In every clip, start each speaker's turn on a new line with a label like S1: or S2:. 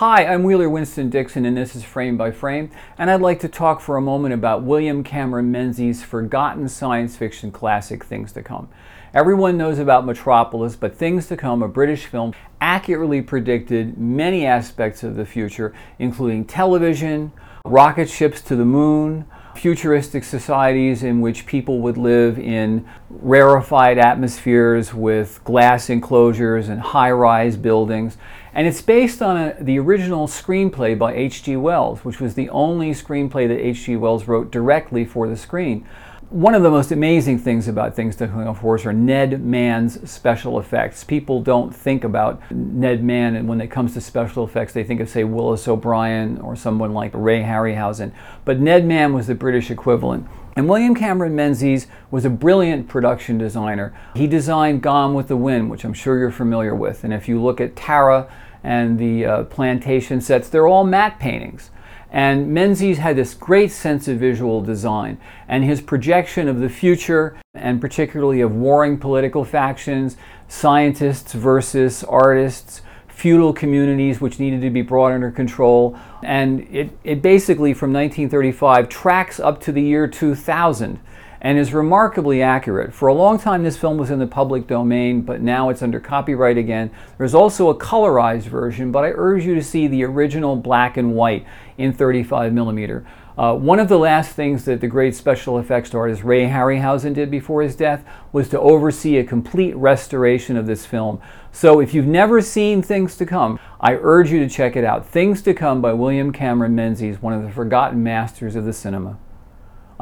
S1: Hi, I'm Wheeler Winston Dixon, and this is Frame by Frame, and I'd like to talk for a moment about William Cameron Menzies' forgotten science fiction classic, Things to Come. Everyone knows about Metropolis, but Things to Come, a British film, accurately predicted many aspects of the future, including television, rocket ships to the moon, futuristic societies in which people would live in rarefied atmospheres with glass enclosures and high rise buildings. And it's based on a, the original screenplay by H.G. Wells, which was the only screenplay that H.G. Wells wrote directly for the screen one of the most amazing things about things to come force are Ned Mann's special effects. People don't think about Ned Mann, and when it comes to special effects, they think of, say, Willis O'Brien or someone like Ray Harryhausen. But Ned Mann was the British equivalent. And William Cameron Menzies was a brilliant production designer. He designed Gone with the Wind, which I'm sure you're familiar with. And if you look at Tara and the uh, plantation sets, they're all matte paintings. And Menzies had this great sense of visual design, and his projection of the future, and particularly of warring political factions, scientists versus artists, feudal communities which needed to be brought under control. And it, it basically, from 1935, tracks up to the year 2000 and is remarkably accurate. For a long time, this film was in the public domain, but now it's under copyright again. There's also a colorized version, but I urge you to see the original black and white in 35 millimeter. Uh, one of the last things that the great special effects artist Ray Harryhausen did before his death was to oversee a complete restoration of this film. So if you've never seen Things to Come, I urge you to check it out. Things to Come by William Cameron Menzies, one of the forgotten masters of the cinema.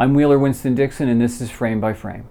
S1: I'm Wheeler Winston Dixon, and this is Frame by Frame.